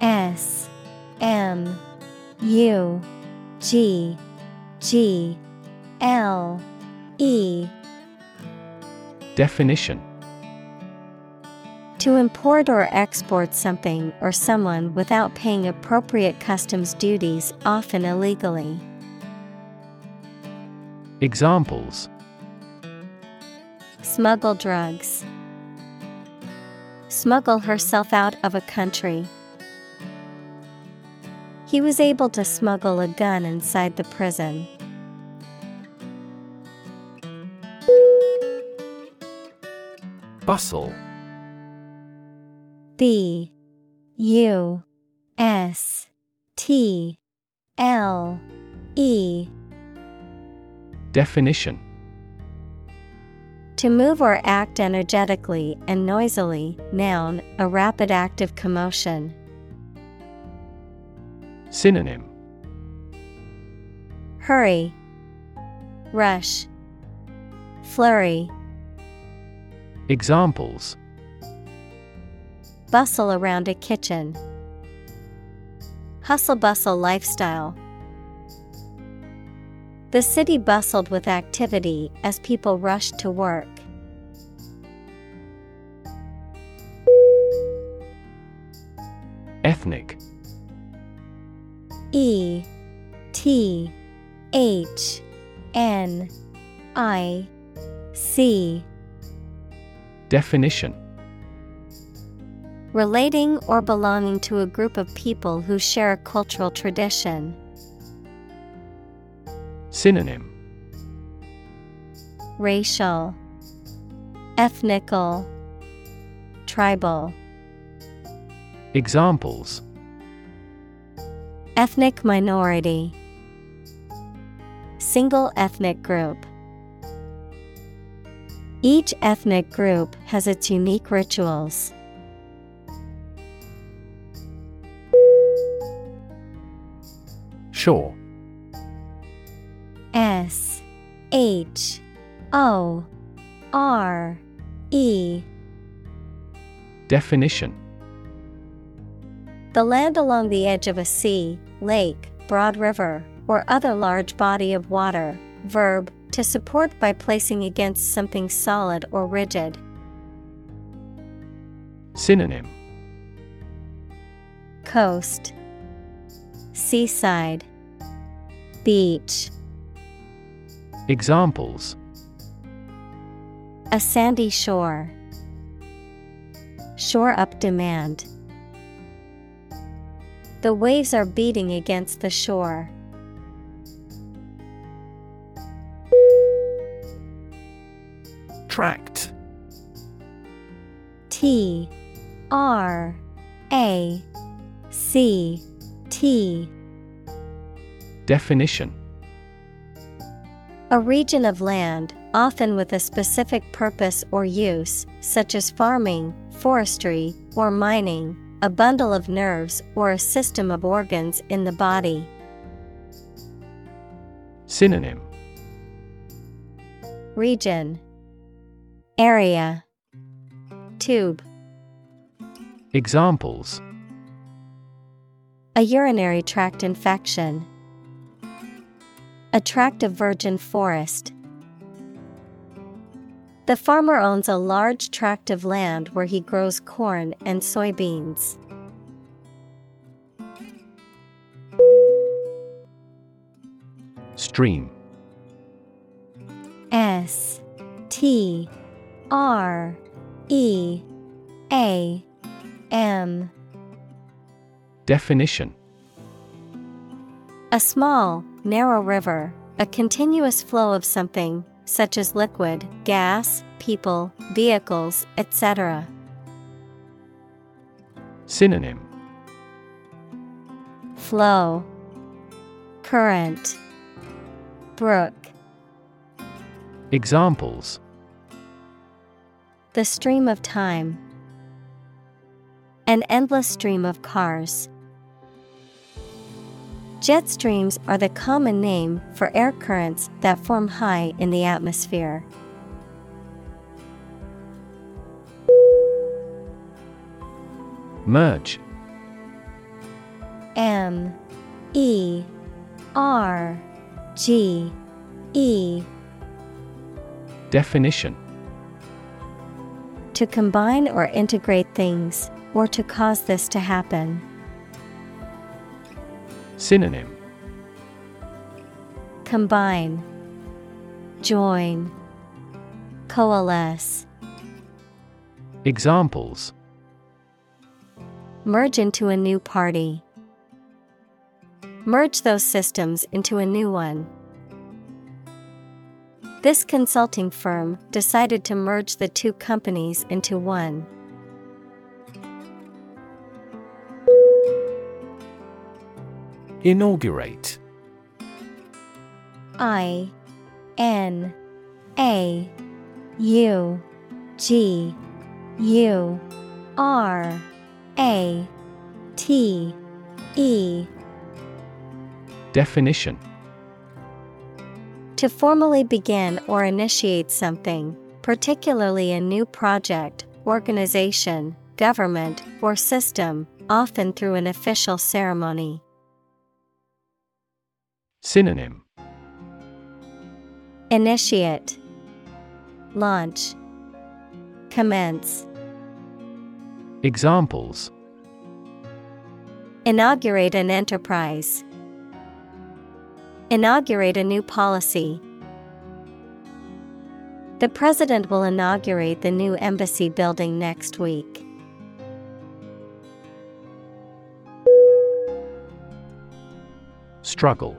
S M U G G L E. Definition To import or export something or someone without paying appropriate customs duties, often illegally. Examples Smuggle drugs. Smuggle herself out of a country. He was able to smuggle a gun inside the prison. Bustle B U S T L E. Definition. To move or act energetically and noisily, noun, a rapid active commotion. Synonym. Hurry, Rush, Flurry. Examples Bustle around a kitchen. Hustle bustle lifestyle. The city bustled with activity as people rushed to work. Ethnic E T H N I C Definition Relating or belonging to a group of people who share a cultural tradition. Synonym Racial, Ethnical, Tribal. Examples Ethnic minority, Single ethnic group. Each ethnic group has its unique rituals. Shore S H O R E. Definition. The land along the edge of a sea, lake, broad river, or other large body of water. Verb, to support by placing against something solid or rigid. Synonym. Coast, Seaside, Beach. Examples A sandy shore. Shore up demand. The waves are beating against the shore. Tract T R A C T Definition. A region of land, often with a specific purpose or use, such as farming, forestry, or mining, a bundle of nerves or a system of organs in the body. Synonym. Region. Area. Tube. Examples. A urinary tract infection. A tract of virgin forest. The farmer owns a large tract of land where he grows corn and soybeans. Stream S T R E A M Definition A small, narrow river, a continuous flow of something, such as liquid, gas, people, vehicles, etc. Synonym Flow Current Brook Examples The stream of time. An endless stream of cars. Jet streams are the common name for air currents that form high in the atmosphere. Merge M E R G E Definition To combine or integrate things, or to cause this to happen. Synonym Combine, Join, Coalesce. Examples Merge into a new party. Merge those systems into a new one. This consulting firm decided to merge the two companies into one. Inaugurate. I N A U G U R A T E. Definition. To formally begin or initiate something, particularly a new project, organization, government, or system, often through an official ceremony. Synonym Initiate, Launch, Commence. Examples Inaugurate an enterprise. Inaugurate a new policy. The President will inaugurate the new embassy building next week. Struggle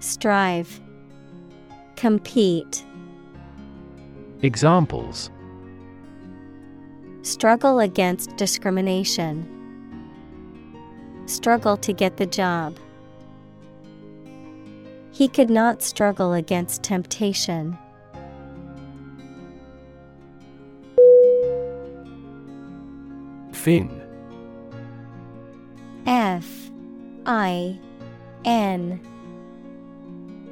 Strive, Compete. Examples Struggle against discrimination. Struggle to get the job. He could not struggle against temptation. Fin F I N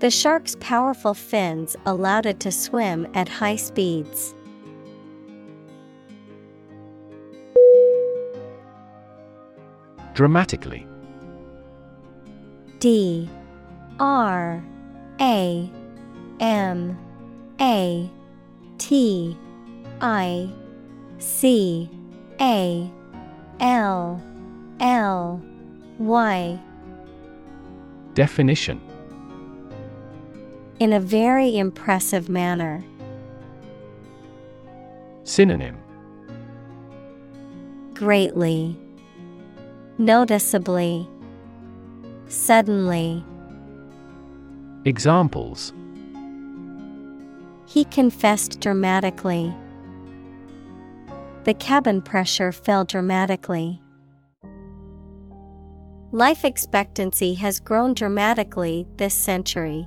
The shark's powerful fins allowed it to swim at high speeds. Dramatically. D R A M A T I C A L L Y. Definition In a very impressive manner. Synonym Greatly. Noticeably. Suddenly. Examples He confessed dramatically. The cabin pressure fell dramatically. Life expectancy has grown dramatically this century.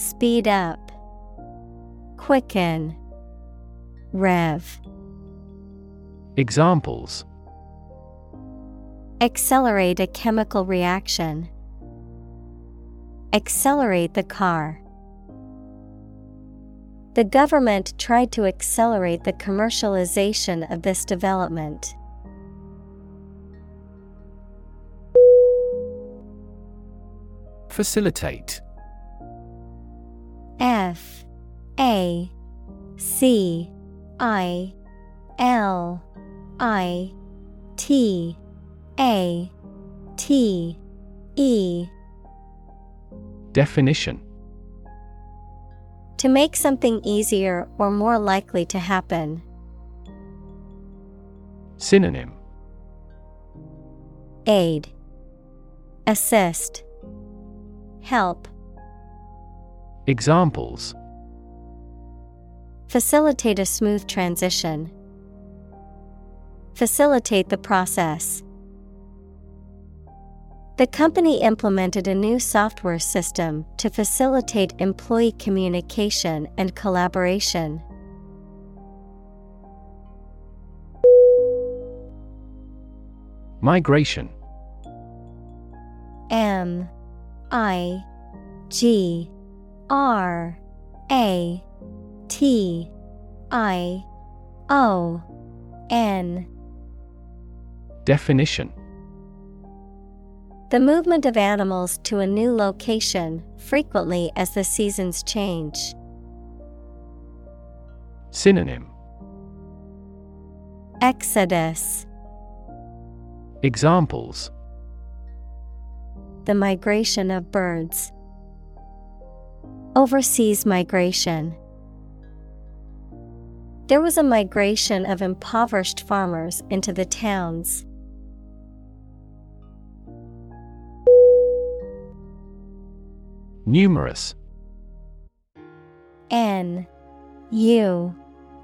Speed up, Quicken, Rev. Examples Accelerate a chemical reaction. Accelerate the car. The government tried to accelerate the commercialization of this development. Facilitate F A C I L I T A T E. Definition. To make something easier or more likely to happen. Synonym. Aid. Assist. Help Examples Facilitate a smooth transition. Facilitate the process. The company implemented a new software system to facilitate employee communication and collaboration. Migration M I G R A T I O N. Definition. The movement of animals to a new location, frequently as the seasons change. Synonym. Exodus. Examples. The migration of birds. Overseas migration. There was a migration of impoverished farmers into the towns. Numerous N U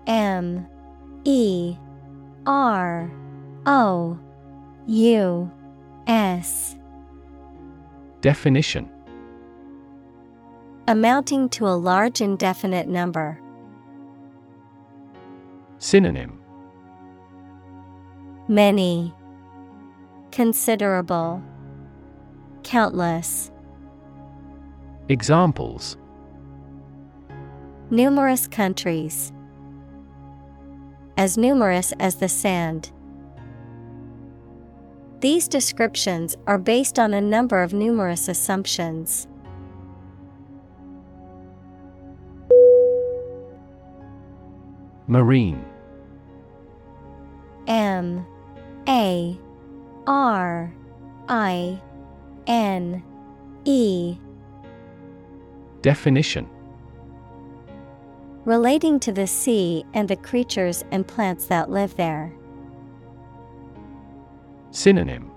M E R O U S Definition Amounting to a large indefinite number. Synonym Many. Considerable. Countless. Examples Numerous countries. As numerous as the sand. These descriptions are based on a number of numerous assumptions. Marine. M A R I N E. Definition. Relating to the sea and the creatures and plants that live there. Synonym.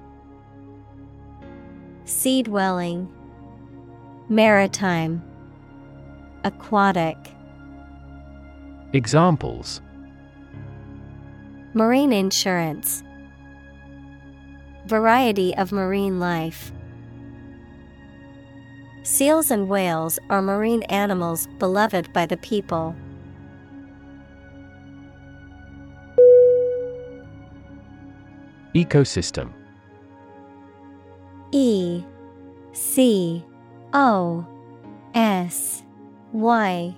Sea dwelling, Maritime, Aquatic. Examples Marine insurance. Variety of marine life. Seals and whales are marine animals beloved by the people. Ecosystem E C O S Y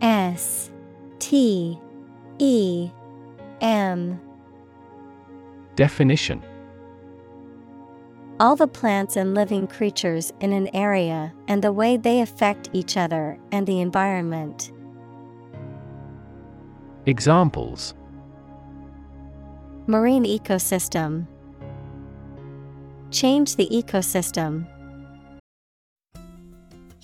S T E M Definition All the plants and living creatures in an area and the way they affect each other and the environment. Examples Marine ecosystem. Change the ecosystem.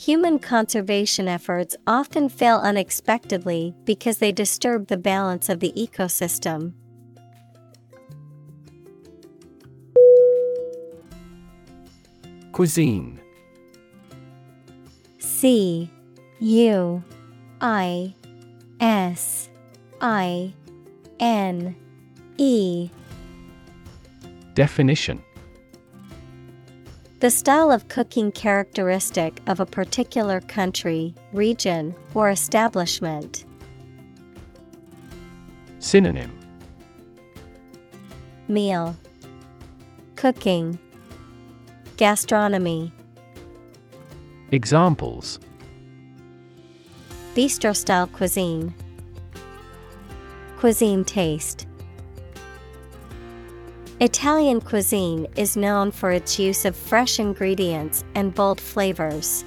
Human conservation efforts often fail unexpectedly because they disturb the balance of the ecosystem. Cuisine. C U I S I N E. Definition The style of cooking characteristic of a particular country, region, or establishment. Synonym. Meal. Cooking. Gastronomy. Examples. Bistro style cuisine. Cuisine taste Italian cuisine is known for its use of fresh ingredients and bold flavors.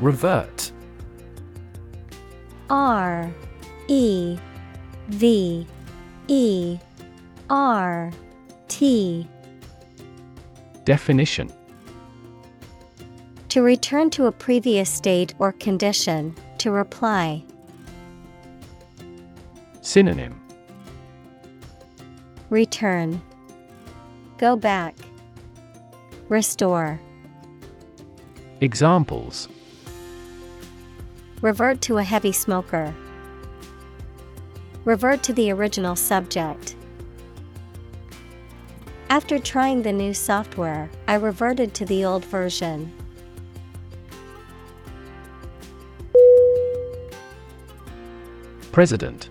Revert R E V E R T Definition To return to a previous state or condition, to reply. Synonym Return. Go back. Restore. Examples Revert to a heavy smoker. Revert to the original subject. After trying the new software, I reverted to the old version. President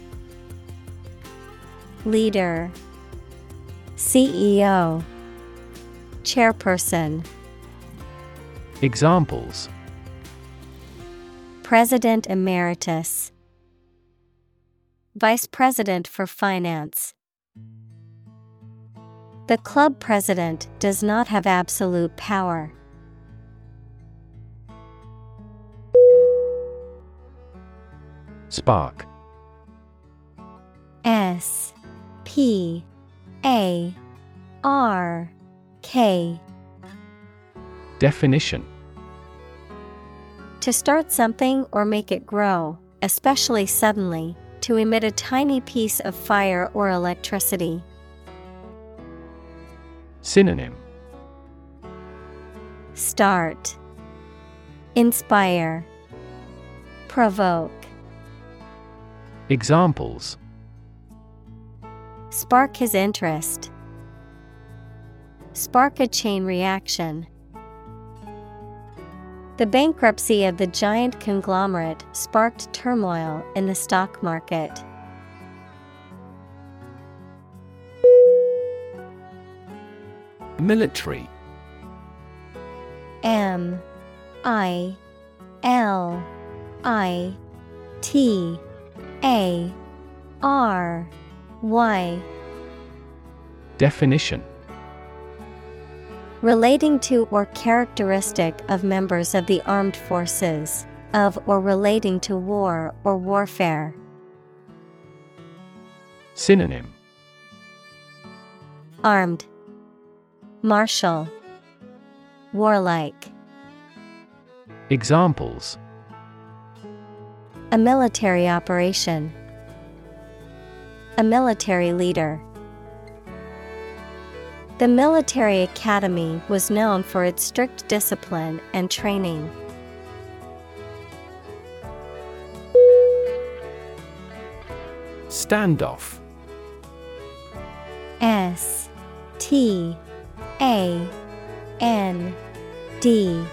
Leader. CEO Chairperson. Examples. President Emeritus. Vice President for Finance. The club president does not have absolute power. Spark. S P A R K. Definition. To start something or make it grow, especially suddenly, to emit a tiny piece of fire or electricity. Synonym. Start. Inspire. Provoke. Examples Spark his interest. Spark a chain reaction. The bankruptcy of the giant conglomerate sparked turmoil in the stock market. Military M I L I T A R Y Definition Relating to or characteristic of members of the armed forces, of or relating to war or warfare. Synonym Armed, Martial, Warlike. Examples A military operation. A military leader. The military academy was known for its strict discipline and training. Standoff S T A N D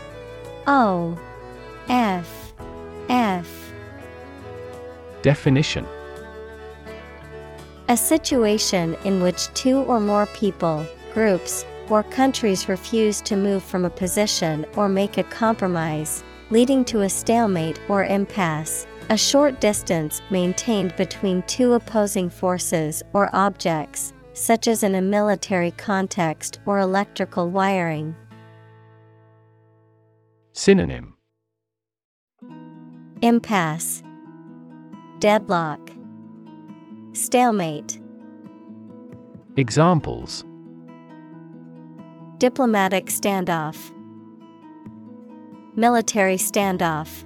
O F F Definition A situation in which two or more people, groups, or countries refuse to move from a position or make a compromise, leading to a stalemate or impasse. A short distance maintained between two opposing forces or objects, such as in a military context or electrical wiring. Synonym Impasse, Deadlock, Stalemate. Examples Diplomatic standoff, Military standoff.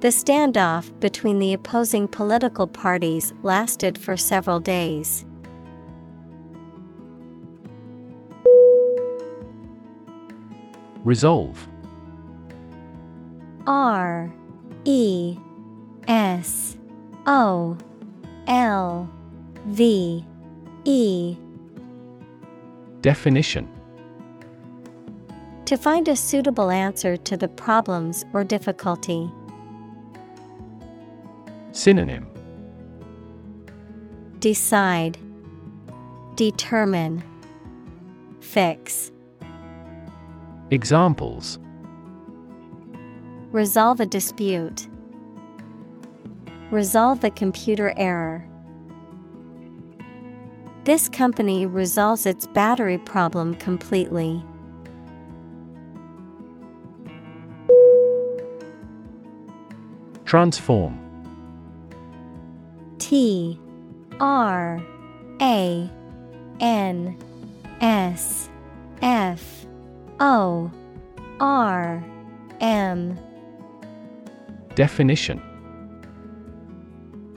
The standoff between the opposing political parties lasted for several days. Resolve R E S O L V E Definition To find a suitable answer to the problems or difficulty. Synonym Decide, Determine, Fix. Examples Resolve a dispute. Resolve the computer error. This company resolves its battery problem completely. Transform T R A N S F O R M. Definition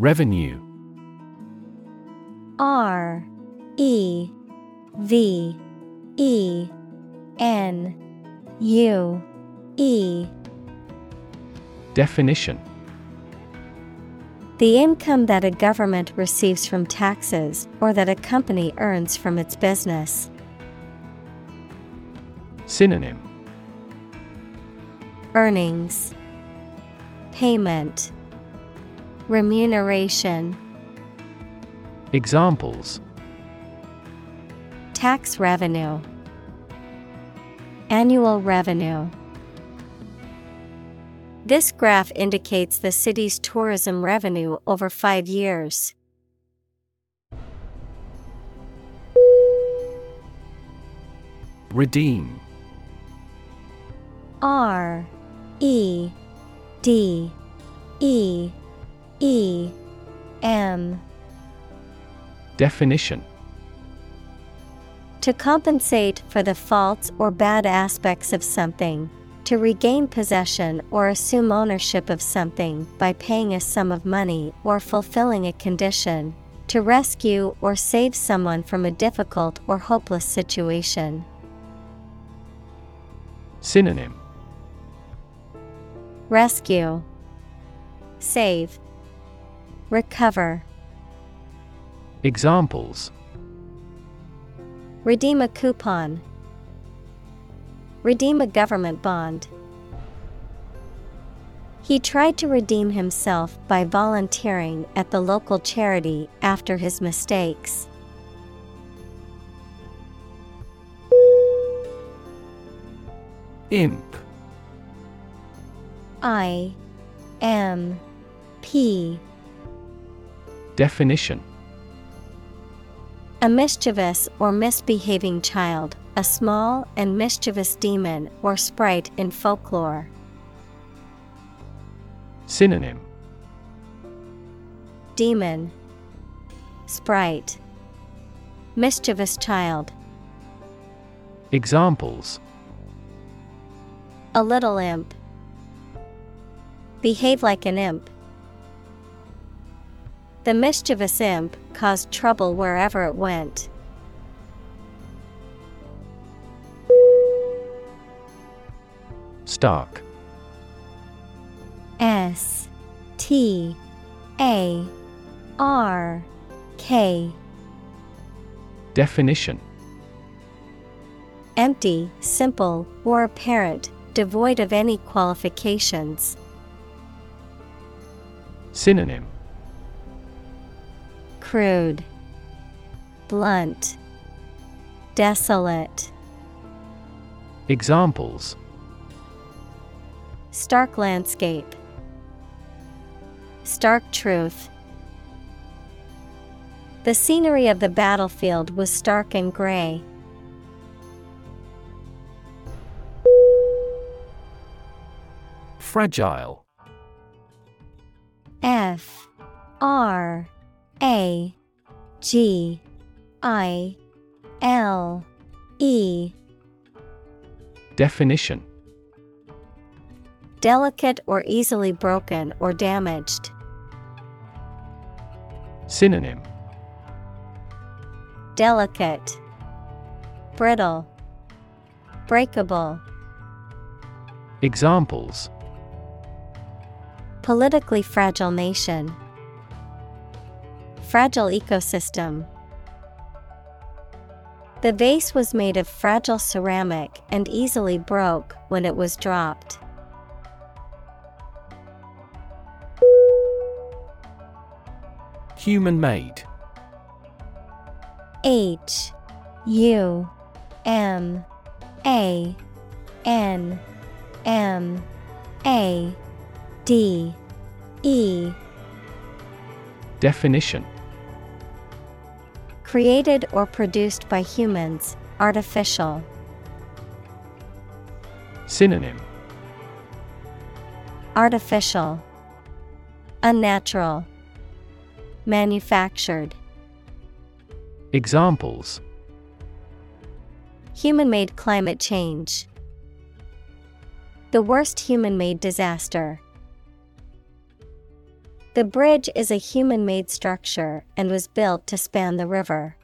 Revenue. R E V E N U E. Definition. The income that a government receives from taxes or that a company earns from its business. Synonym. Earnings. Payment Remuneration. Examples. Tax revenue. Annual revenue. This graph indicates the city's tourism revenue over five years. Redeem. R E D E E M. Definition. To compensate for the faults or bad aspects of something, to regain possession or assume ownership of something by paying a sum of money or fulfilling a condition, to rescue or save someone from a difficult or hopeless situation. Synonym. Rescue, Save, Recover. Examples Redeem a coupon. Redeem a government bond. He tried to redeem himself by volunteering at the local charity after his mistakes. Imp I M P Definition A mischievous or misbehaving child, a small and mischievous demon or sprite in folklore. Synonym Demon, Sprite, Mischievous child. Examples A little imp. Behave like an imp. The mischievous imp caused trouble wherever it went. Stark S T A R K Definition Empty, simple, or apparent, devoid of any qualifications. Synonym Crude, Blunt, Desolate. Examples Stark landscape. Stark truth. The scenery of the battlefield was stark and gray. Fragile F R A G I L E Definition Delicate or easily broken or damaged. Synonym Delicate, Brittle, Breakable. Examples Politically fragile nation. Fragile ecosystem. The vase was made of fragile ceramic and easily broke when it was dropped. Human made. H U M A N M A D E Definition Created or produced by humans, artificial. Synonym Artificial, Unnatural, Manufactured. Examples Human made climate change. The worst human made disaster. The bridge is a human made structure and was built to span the river.